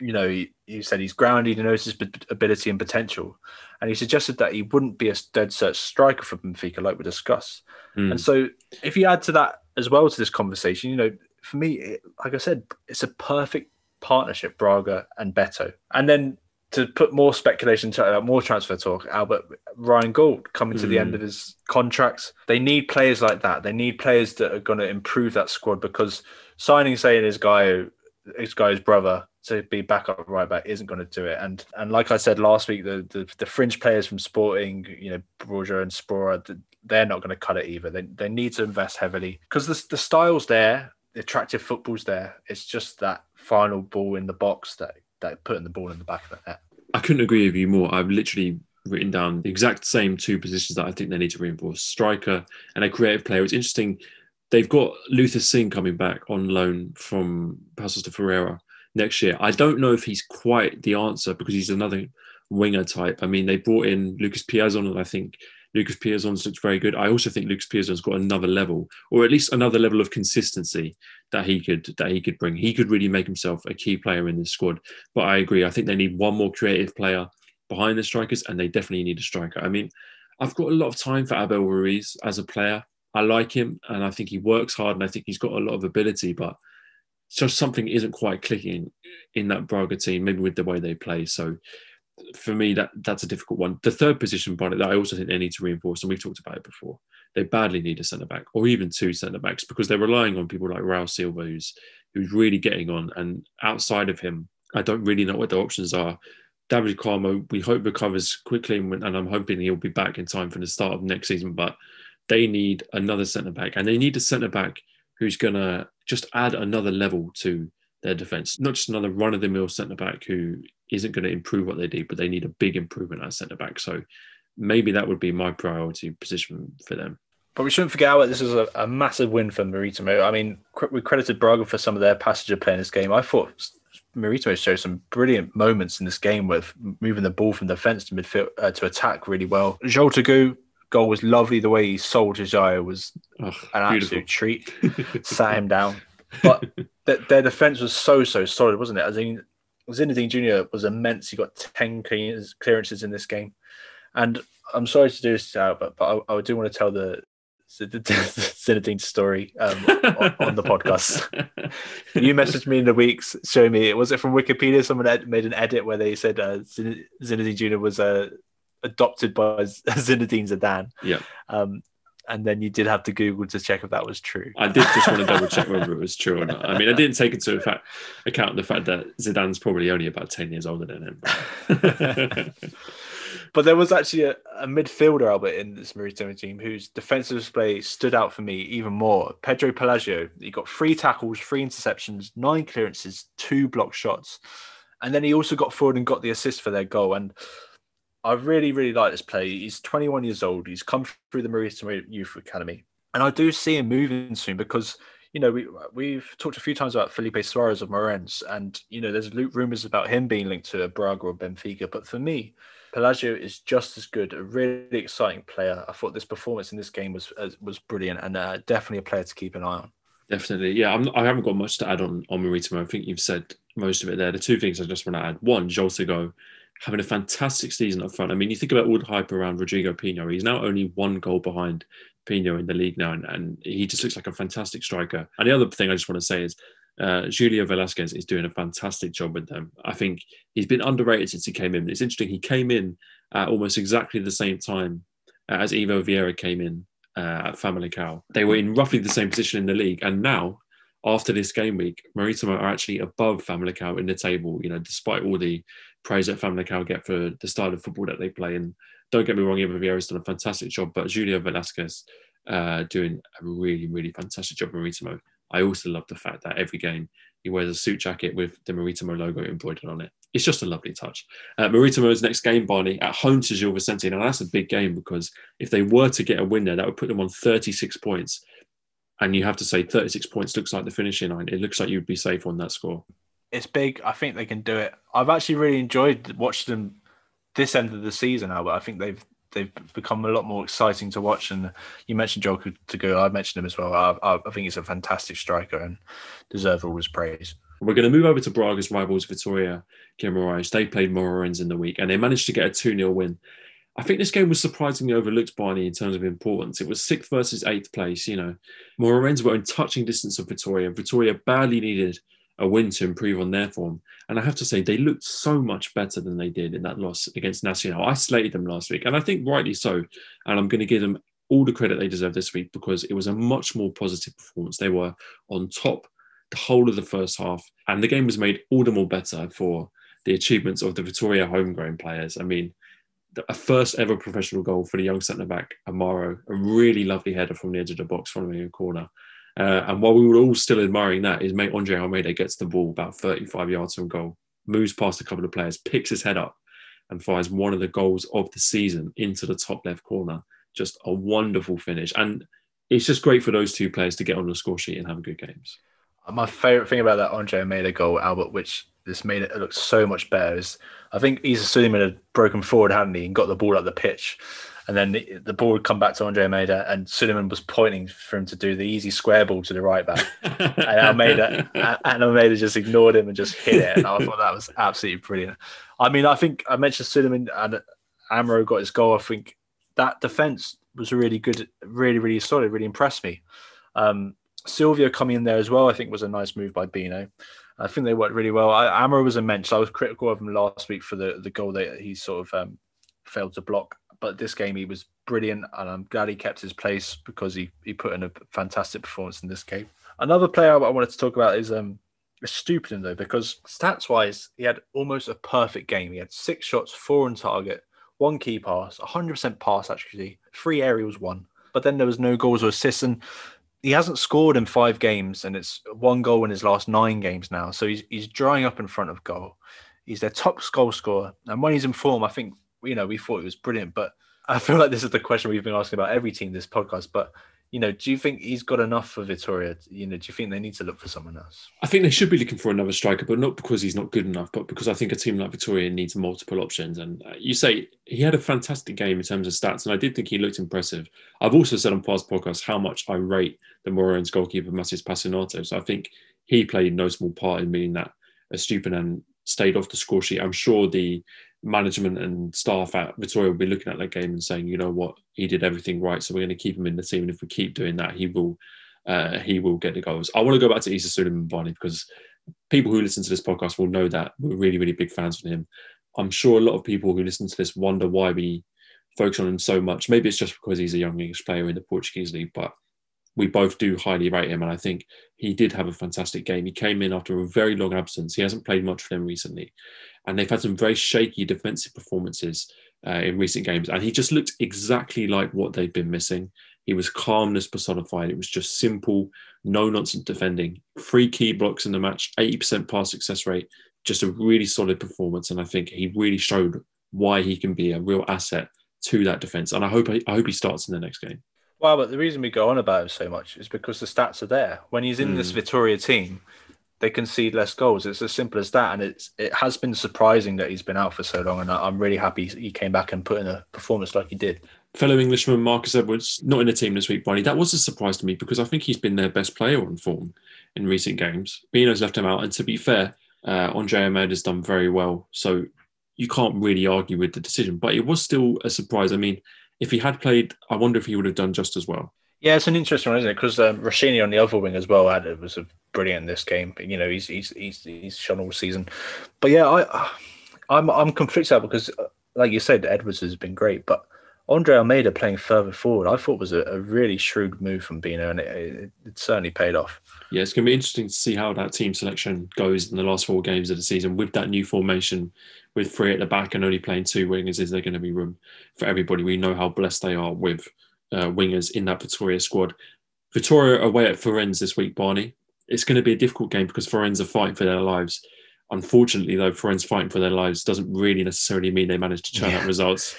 you know, he, he said he's grounded, he knows his ability and potential. And he suggested that he wouldn't be a dead set striker for Benfica, like we discussed. Mm. And so, if you add to that as well to this conversation, you know, for me, it, like I said, it's a perfect partnership, Braga and Beto. And then to put more speculation, to, uh, more transfer talk, Albert Ryan Gauld coming mm. to the end hmm. of his contracts. They need players like that. They need players that are going to improve that squad because signing, saying his guy, his guy's brother to be backup right back isn't going to do it. And and like I said last week, the the, the fringe players from Sporting, you know, Borja and Sporar, they're not going to cut it either. They they need to invest heavily because the the style's there, attractive football's there. It's just that final ball in the box that that putting the ball in the back of the net. I couldn't agree with you more. I've literally written down the exact same two positions that I think they need to reinforce: striker and a creative player. It's interesting. They've got Luther Singh coming back on loan from Paços de Ferreira next year. I don't know if he's quite the answer because he's another winger type. I mean, they brought in Lucas Piazon, and I think Lucas Piazon's looks very good. I also think Lucas Piazon's got another level, or at least another level of consistency that he could that he could bring. He could really make himself a key player in this squad. But I agree. I think they need one more creative player behind the strikers, and they definitely need a striker. I mean, I've got a lot of time for Abel Ruiz as a player. I like him, and I think he works hard, and I think he's got a lot of ability, but just something isn't quite clicking in that Braga team, maybe with the way they play. So for me, that that's a difficult one. The third position, but that I also think they need to reinforce, and we've talked about it before. They badly need a centre back, or even two centre backs, because they're relying on people like Raul Silva, who's who's really getting on. And outside of him, I don't really know what the options are. David Carmo, we hope recovers quickly, and I'm hoping he'll be back in time for the start of next season. But they need another centre back, and they need a centre back who's going to just add another level to their defence. Not just another run of the mill centre back who isn't going to improve what they do, but they need a big improvement at centre back. So maybe that would be my priority position for them. But we shouldn't forget this is a, a massive win for Maritimo. I mean, we credited Braga for some of their passage of play in this game. I thought Maritimo showed some brilliant moments in this game with moving the ball from defence to midfield uh, to attack really well. Joel Tagueu goal was lovely. The way he sold Josiah was oh, an beautiful. absolute treat. Sat him down. But th- their defence was so, so solid, wasn't it? I mean, Zainadine Jr. was immense. He got 10 clearances in this game. And I'm sorry to do this out, but, but I, I do want to tell the, the, the Zinedine story um, on, on, the podcast. you messaged me in the weeks showing me, was it from Wikipedia? Someone ed- made an edit where they said uh, Zainadine Jr. was uh, adopted by Zinedine Zidane. Yeah. Um, and then you did have to Google to check if that was true. I did just want to double check whether it was true or not. I mean, I didn't take into fact, account the fact that Zidane's probably only about 10 years older than him. but there was actually a, a midfielder, Albert, in this Maritimo team whose defensive display stood out for me even more. Pedro Pelagio, he got three tackles, three interceptions, nine clearances, two block shots. And then he also got forward and got the assist for their goal. And I really, really like this player. He's 21 years old. He's come through the Maritimo Youth Academy, and I do see him moving soon because you know we we've talked a few times about Filipe Soares of Moreirense, and you know there's rumors about him being linked to a Braga or Benfica. But for me, Pelagio is just as good, a really exciting player. I thought this performance in this game was was brilliant, and uh, definitely a player to keep an eye on. Definitely, yeah. I'm, I have not got much to add on on Maritimo. I think you've said most of it there. The two things I just want to add: one, Joel Tagueu having a fantastic season up front. I mean, you think about all the hype around Rodrigo Pinho. He's now only one goal behind Pinho in the league now, and, and he just looks like a fantastic striker. And the other thing I just want to say is uh, Julio Velasquez is doing a fantastic job with them. I think he's been underrated since he came in. It's interesting, he came in at almost exactly the same time as Ivo Vieira came in uh, at Famalicão. They were in roughly the same position in the league, and now after this game week, Maritimo are actually above Famalicão in the table. You know, despite all the praise that Famalicão get for the style of football that they play. And don't get me wrong, Ivo Vieira's done a fantastic job, but Julio Velasquez uh, doing a really, really fantastic job in Maritimo. I also love the fact that every game he wears a suit jacket with the Maritimo logo embroidered on it. It's just a lovely touch. Uh, Maritimo's next game, Barney, at home to Gil Vicente. Now, that's a big game because if they were to get a win there, that would put them on 36 points. And you have to say 36 points looks like the finishing line. It looks like you'd be safe on that score. It's big. I think they can do it. I've actually really enjoyed watching them this end of the season, Albert. I think they've they've become a lot more exciting to watch. And you mentioned Joel Tagueu. I mentioned him as well. I, I, think he's a fantastic striker and deserves all his praise. We're going to move over to Braga's rivals, Vitória Guimarães. They played Moreirense in the week and they managed to get a 2 0 win. I think this game was surprisingly overlooked, Barney, in terms of importance. It was sixth versus eighth place. You know, Moreirense were in touching distance of Vitória. Vitória badly needed a win to improve on their form. And I have to say, they looked so much better than they did in that loss against Nacional. I slated them last week, and I think rightly so. And I'm going to give them all the credit they deserve this week because it was a much more positive performance. They were on top the whole of the first half, and the game was made all the more better for the achievements of the Vitória homegrown players. I mean, a first ever professional goal for the young centre back Amaro, a really lovely header from the edge of the box following a corner. Uh, and while we were all still admiring that, is mate Andre Almeida gets the ball about 35 yards from goal, moves past a couple of players, picks his head up, and fires one of the goals of the season into the top left corner. Just a wonderful finish. And it's just great for those two players to get on the score sheet and have a good games. My favourite thing about that Andre Almeida goal, Albert, which this made it look so much better, is I think Easah Suliman had broken forward, hadn't he, and got the ball up the pitch and then the, the, ball would come back to Andre Almeida, and Suliman was pointing for him to do the easy square ball to the right back, and Almeida and Almeida just ignored him and just hit it. And I thought that was absolutely brilliant. I mean, I think I mentioned Suliman and Amaro got his goal. I think that defense was really good, really, really solid, really impressed me. Um, Silvio coming in there as well, I think was a nice move by Bino. I think they worked really well. I, Amaro was immense. I was critical of him last week for the, the goal that he sort of um, failed to block but this game he was brilliant, and I'm glad he kept his place because he, he put in a fantastic performance in this game. Another player I wanted to talk about is um Estupiñán though, because stats wise, he had almost a perfect game. He had six shots, four on target, one key pass, 100% pass actually, three aerials, one. But then there was no goals or assists, and he hasn't scored in five games, and it's one goal in his last nine games now. So he's he's drying up in front of goal. He's their top goal scorer, and when he's in form, I think you know, we thought it was brilliant. But I feel like this is the question we've been asking about every team this podcast. But you know, do you think he's got enough for Vitória? You know, do you think they need to look for someone else? I think they should be looking for another striker, but not because he's not good enough, but because I think a team like Vitória needs multiple options. And uh, you say he had a fantastic game in terms of stats, and I did think he looked impressive. I've also said on past podcasts how much I rate the Moreirense goalkeeper, Mateus Pasinato. So I think he played no small part in meaning that Estupiñán stayed off the score sheet. I'm sure the management and staff at Vitória will be looking at that game and saying, you know what, he did everything right, so we're going to keep him in the team, and if we keep doing that, he will uh, he will get the goals. I want to go back to Easah Suliman Barney because people who listen to this podcast will know that we're really really big fans of him. I'm sure a lot of people who listen to this wonder why we focus on him so much. Maybe it's just because he's a young English player in the Portuguese league, but we both do highly rate him, and I think he did have a fantastic game. He came in after a very long absence. He hasn't played much for them recently, and they've had some very shaky defensive performances uh, in recent games. And he just looked exactly like what they've been missing. He was calmness personified. It was just simple, no nonsense defending. Three key blocks in the match, 80% pass success rate, just a really solid performance. And I think he really showed why he can be a real asset to that defense. And I hope I hope he starts in the next game. Well, but the reason we go on about him so much is because the stats are there. When he's in mm. this hmm. Vitória team, they concede less goals. It's as simple as that. And it's it has been surprising that he's been out for so long. And I'm really happy he came back and put in a performance like he did. Fellow Englishman Marcus Edwards, not in the team this week, Barney. That was a surprise to me because I think he's been their best player on form in recent games. Bino's left him out. And to be fair, uh, Andre Almeida has done very well. So you can't really argue with the decision. But it was still a surprise. I mean, if he had played, I wonder if he would have done just as well. Yeah, it's an interesting one, isn't it? Because um, Rochinha on the other wing as well had it was a brilliant in this game. You know, he's he's he's he's shone all season. But yeah, I I'm I'm conflicted out because, uh, like you said, Edwards has been great, but Andre Almeida playing further forward, I thought was a, a really shrewd move from Bino, and it, it, it, certainly paid off. Yeah, it's going to be interesting to see how that team selection goes in the last four games of the season with that new formation, with three at the back and only playing two wingers. Is there going to be room for everybody? We know how blessed they are with uh, wingers in that Vitória squad. Vitória away at Farense this week, Barney. It's going to be a difficult game because Farense are fighting for their lives. Unfortunately, though, Farense fighting for their lives doesn't really necessarily mean they manage to churn yeah. out results.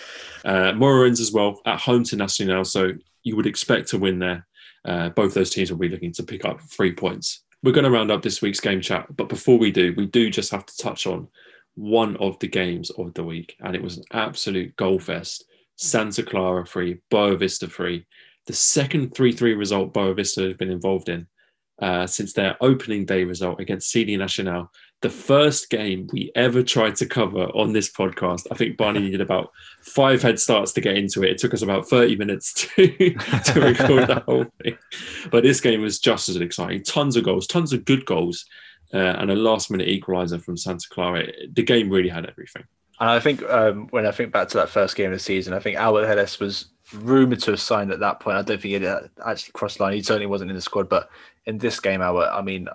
Uh, as well at home to Nacional, so you would expect to win there. Uh, both those teams will be looking to pick up three points we're going to round up this week's game chat. But before we do, we do just have to touch on one of the games of the week, and it was an absolute goal fest. Santa Clara free, Boavista free. The second 3 3 result Boavista have been involved in uh, since their opening day result against CD Nacional the first game we ever tried to cover on this podcast. I think Barney needed about five head starts to get into it. It took us about 30 minutes to, to record the whole thing. But this game was just as exciting. Tons of goals, tons of good goals, uh, and a last minute equaliser from Santa Clara. The game really had everything. And I think um, when I think back to that first game of the season, I think Alberth Elis was rumoured to have signed at that point. I don't think he actually crossed line. He certainly wasn't in the squad. But in this game, Albert, I mean,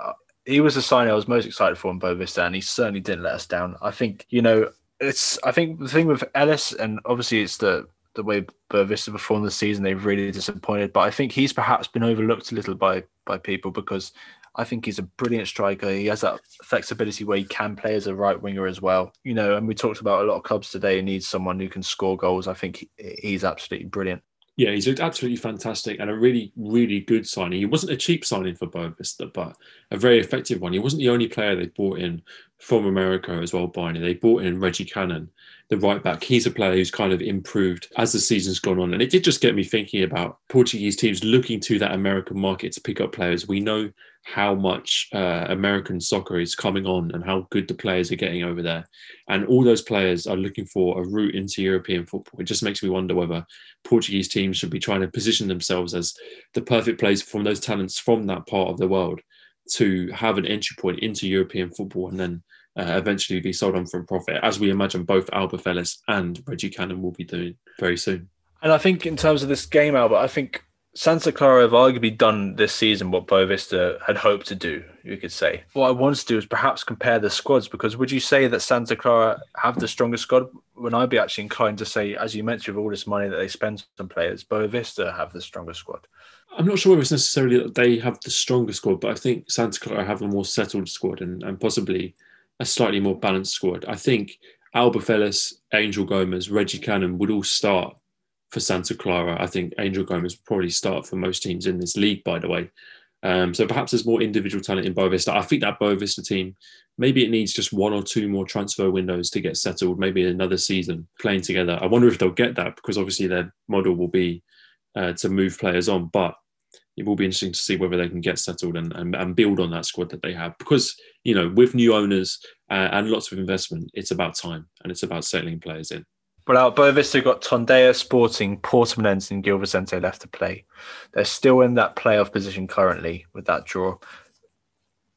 he was the sign I was most excited for in Boavista, and he certainly didn't let us down. I think you know it's. I think the thing with Elis, and obviously it's the the way Boavista performed this season, they've really disappointed. But I think he's perhaps been overlooked a little by by people because I think he's a brilliant striker. He has that flexibility where he can play as a right winger as well. You know, and we talked about a lot of clubs today need someone who can score goals. I think he's absolutely brilliant. Yeah, he's absolutely fantastic and a really, really good signing. He wasn't a cheap signing for Boavista, but a very effective one. He wasn't the only player they brought in from America as well, Barney. They brought in Reggie Cannon, the right back. He's a player who's kind of improved as the season's gone on. And it did just get me thinking about Portuguese teams looking to that American market to pick up players. We know how much uh, American soccer is coming on and how good the players are getting over there. And all those players are looking for a route into European football. It just makes me wonder whether Portuguese teams should be trying to position themselves as the perfect place from those talents from that part of the world to have an entry point into European football and then uh, eventually be sold on for a profit, as we imagine both Alberth Elis and Reggie Cannon will be doing very soon. And I think in terms of this game, Albert, I think Santa Clara have arguably done this season what Boavista had hoped to do, you could say. What I want to do is perhaps compare the squads because would you say that Santa Clara have the strongest squad? When I'd be actually inclined to say, as you mentioned, with all this money that they spend on players, Boavista have the strongest squad. I'm not sure whether it's necessarily that they have the strongest squad, but I think Santa Clara have a more settled squad and, and possibly a slightly more balanced squad. I think Alberth Elis, Angel Gomes, Reggie Cannon would all start for Santa Clara. I think Angel Gomes probably start for most teams in this league, by the way. Um, so perhaps there's more individual talent in Boavista. I think that Boavista team, maybe it needs just one or two more transfer windows to get settled, maybe another season playing together. I wonder if they'll get that because obviously their model will be uh, to move players on, but it will be interesting to see whether they can get settled and, and, and build on that squad that they have. Because, you know, with new owners uh, and lots of investment, it's about time and it's about settling players in. But out of boavista, got Tondela, Sporting, Portimonense, and Gil Vicente left to play. They're still in that playoff position currently with that draw.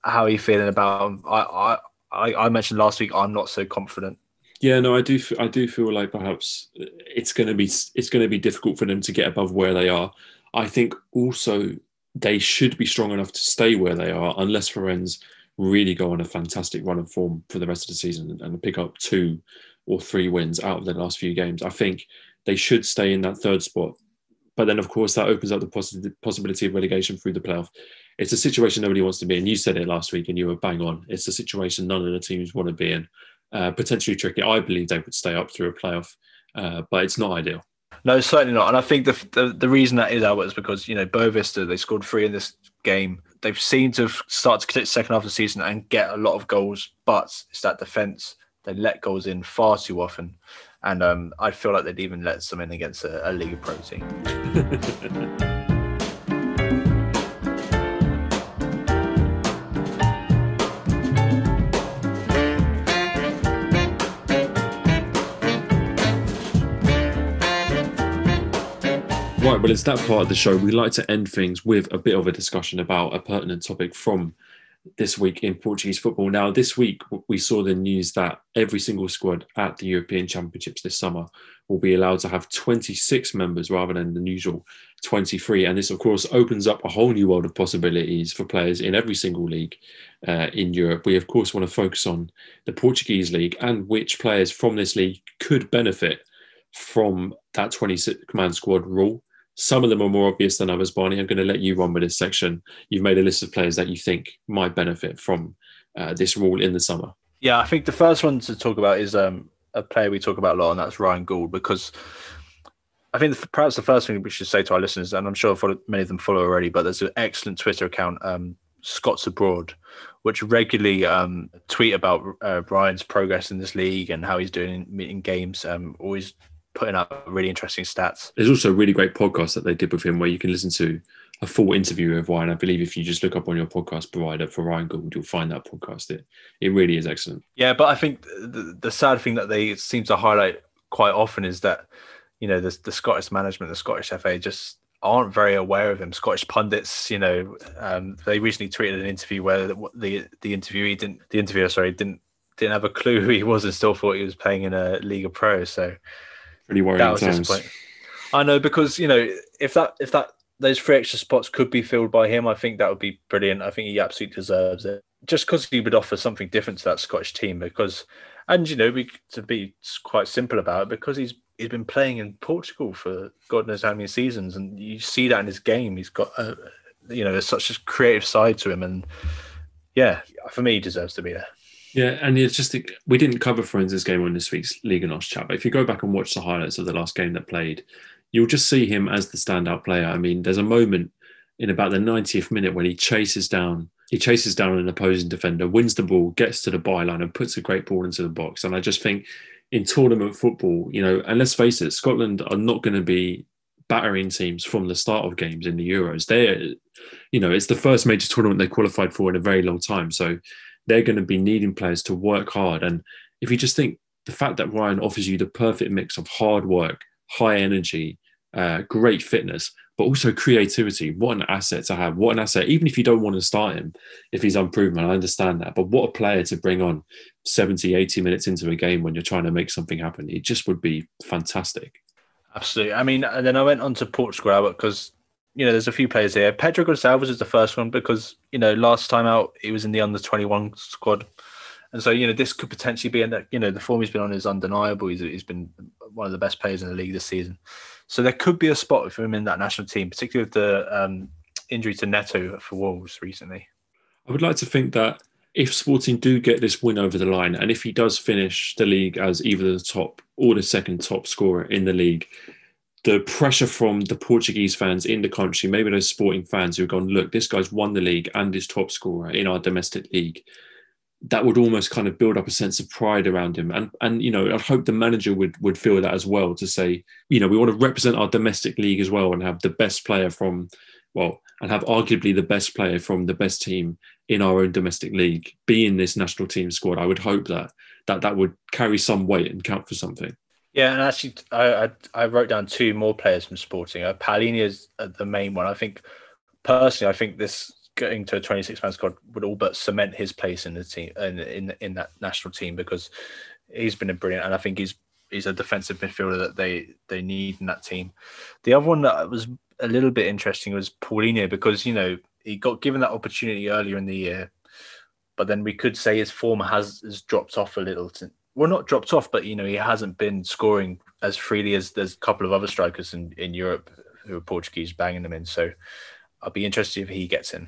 How are you feeling about them? I, I, I mentioned last week I'm not so confident. Yeah, no, I do. I do feel like perhaps it's going to be it's going to be difficult for them to get above where they are. I think also they should be strong enough to stay where they are, unless Farense really go on a fantastic run of form for the rest of the season and pick up two or three wins out of the last few games. I think they should stay in that third spot. But then, of course, that opens up the poss- possibility of relegation through the playoff. It's a situation nobody wants to be in. You said it last week and you were bang on. It's a situation none of the teams want to be in. Uh, potentially tricky. I believe they would stay up through a playoff, uh, but it's not ideal. No, certainly not. And I think the, the, the reason that is Albert is because you know Boavista they scored three in this game. They've seemed to start to click second half of the season and get a lot of goals, but it's that defense they let goals in far too often, and um, I feel like they'd even let some in against a, a Liga Pro team. Right, well, it's that part of the show. We like to end things with a bit of a discussion about a pertinent topic from this week in Portuguese football. Now, this week we saw the news that every single squad at the European Championships this summer will be allowed to have 26 members rather than the usual 23. And this, of course, opens up a whole new world of possibilities for players in every single league uh, in Europe. We, of course, want to focus on the Portuguese league and which players from this league could benefit from that 26 man squad rule. Some of them are more obvious than others, Barney. I'm going to let you run with this section. You've made a list of players that you think might benefit from uh, this rule in the summer. Yeah, I think the first one to talk about is um, a player we talk about a lot, and that's Ryan Gauld, because I think the, perhaps the first thing we should say to our listeners, and I'm sure many of them follow already, but there's an excellent Twitter account, um, Scots Abroad, which regularly um, tweet about uh, Ryan's progress in this league and how he's doing in, in games. Um, always putting up really interesting stats. There's also a really great podcast that they did with him where you can listen to a full interview of Ryan. I believe if you just look up on your podcast provider for Ryan Gauld, you'll find that podcast. It it really is excellent. Yeah, but I think the, the sad thing that they seem to highlight quite often is that you know the, the Scottish management, the Scottish FA, just aren't very aware of him. Scottish pundits, you know, um, they recently tweeted an interview where the, the the interviewee didn't the interviewer sorry didn't didn't have a clue who he was and still thought he was playing in a League of Pro. So pretty worrying that was times. I know because you know if that if that those three extra spots could be filled by him, I think that would be brilliant. I think he absolutely deserves it. Just because he would offer something different to that Scottish team, because and you know, we, to be quite simple about it, because he's he's been playing in Portugal for God knows how many seasons, and you see that in his game. He's got a, you know, there's such a creative side to him, and yeah, for me, he deserves to be there. Yeah, and it's just we didn't cover Farense's game on this week's Liga NOS chat, but if you go back and watch the highlights of the last game that played, you'll just see him as the standout player. I mean, there's a moment in about the 90th minute when he chases down he chases down an opposing defender, wins the ball, gets to the byline, and puts a great ball into the box. And I just think in tournament football, you know, and let's face it, Scotland are not going to be battering teams from the start of games in the Euros. They're, you know, it's the first major tournament they qualified for in a very long time. So they're going to be needing players to work hard. And if you just think the fact that Ryan offers you the perfect mix of hard work, high energy, uh, great fitness, but also creativity. What an asset to have. What an asset. Even if you don't want to start him, if he's unproven, I understand that. But what a player to bring on 70, 80 minutes into a game when you're trying to make something happen. It just would be fantastic. Absolutely. I mean, and then I went on to Portugal because, you know, there's a few players here. Pedro Gonçalves is the first one because, you know, last time out, he was in the under 21 squad. And so, you know, this could potentially be, in that, you know, the form he's been on is undeniable. He's, he's been one of the best players in the league this season. So there could be a spot for him in that national team, particularly with the um, injury to Neto for Wolves recently. I would like to think that if Sporting do get this win over the line, and if he does finish the league as either the top or the second top scorer in the league, the pressure from the Portuguese fans in the country, maybe those sporting fans who have gone, look, this guy's won the league and is top scorer in our domestic league that would almost kind of build up a sense of pride around him. And and you know, I'd hope the manager would would feel that as well to say, you know, we want to represent our domestic league as well and have the best player from well, and have arguably the best player from the best team in our own domestic league be in this national team squad. I would hope that that that would carry some weight and count for something. Yeah, and actually, I I, I wrote down two more players from Sporting. Uh, Palhinha is uh, the main one. I think personally, I think this getting to a 26 man squad would all but cement his place in the team in, in in that national team because he's been a brilliant and I think he's he's a defensive midfielder that they they need in that team. The other one that was a little bit interesting was Paulinho because you know he got given that opportunity earlier in the year, but then we could say his form has has dropped off a little. To, well, not dropped off, but you know he hasn't been scoring as freely as there's a couple of other strikers in in Europe who are Portuguese banging them in. So I'll be interested if he gets in.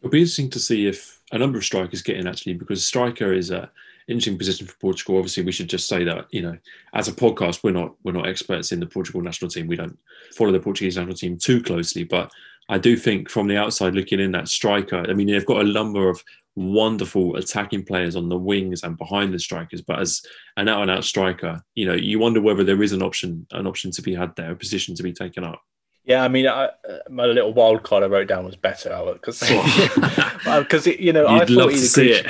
It'll be interesting to see if a number of strikers get in actually, because striker is a interesting position for Portugal. Obviously, we should just say that you know, as a podcast, we're not we're not experts in the Portugal national team. We don't follow the Portuguese national team too closely, but I do think from the outside looking in, that striker. I mean, they've got a number of wonderful attacking players on the wings and behind the strikers, but as an out and out striker, you know, you wonder whether there is an option an option to be had there, a position to be taken up. Yeah, I mean, I, uh, my little wild card I wrote down was Beto because because oh. you know You'd I thought he agreed.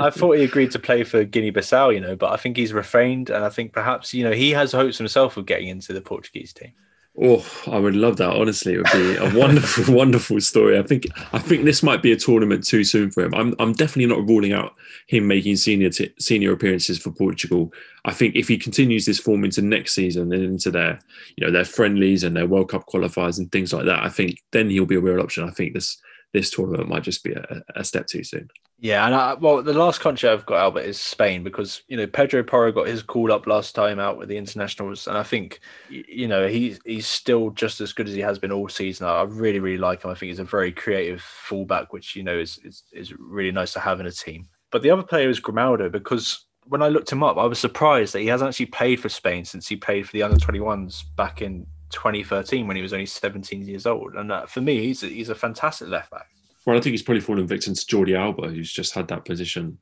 I thought he agreed to play for Guinea-Bissau, you know, but I think he's refrained, and I think perhaps you know he has hopes himself of getting into the Portuguese team. Oh, I would love that. Honestly, it would be a wonderful, wonderful story. I think I think this might be a tournament too soon for him. I'm I'm definitely not ruling out him making senior t- senior appearances for Portugal. I think if he continues this form into next season and into their you know their friendlies and their World Cup qualifiers and things like that, I think then he'll be a real option. I think this this tournament might just be a, a step too soon. Yeah, and I, well, the last country I've got Albert is Spain because you know Pedro Porro got his call up last time out with the internationals, and I think you know he's he's still just as good as he has been all season. I really really like him. I think he's a very creative fullback, which you know is is, is really nice to have in a team. But the other player is Grimaldo because when I looked him up, I was surprised that he hasn't actually played for Spain since he played for the under 21s back in 2013 when he was only 17 years old. And uh, for me, he's a, he's a fantastic left back. Well, I think he's probably fallen victim to Jordi Alba, who's just had that position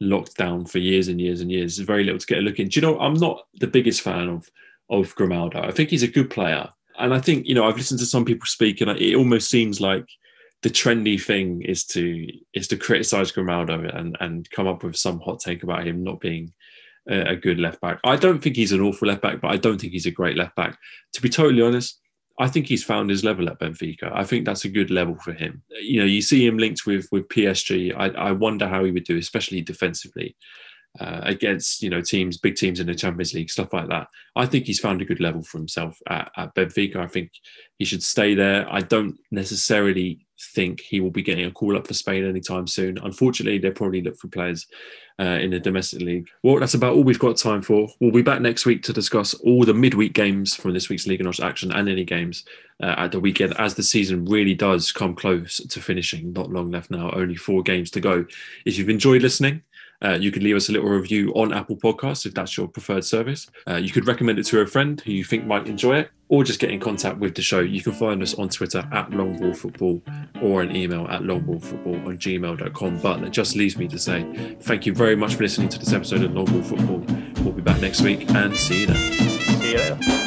locked down for years and years and years. Very little to get a look in. Do you know? I'm not the biggest fan of of Grimaldo. I think he's a good player, and I think you know I've listened to some people speak, and it almost seems like the trendy thing is to is to criticize Grimaldo and and come up with some hot take about him not being a, good left back. I don't think he's an awful left back, but I don't think he's a great left back. To be totally honest, I think he's found his level at Benfica. I think that's a good level for him. You know, you see him linked with with PSG. I, I wonder how he would do, especially defensively uh, against you know teams, big teams in the Champions League, stuff like that. I think he's found a good level for himself at, at Benfica. I think he should stay there. I don't necessarily think he will be getting a call up for Spain anytime soon. Unfortunately, they probably look for players uh, in the domestic league. Well, that's about all we've got time for. We'll be back next week to discuss all the midweek games from this week's Liga NOS action and any games uh, at the weekend as the season really does come close to finishing. Not long left now, only four games to go. If you've enjoyed listening, uh, you could leave us a little review on Apple Podcasts if that's your preferred service. Uh, you could recommend it to a friend who you think might enjoy it, or just get in contact with the show. You can find us on Twitter at longballfootball or an email at longballfootball on gmail.com. But that just leaves me to say thank you very much for listening to this episode of Long Ball Football. We'll be back next week and see you then. See you later.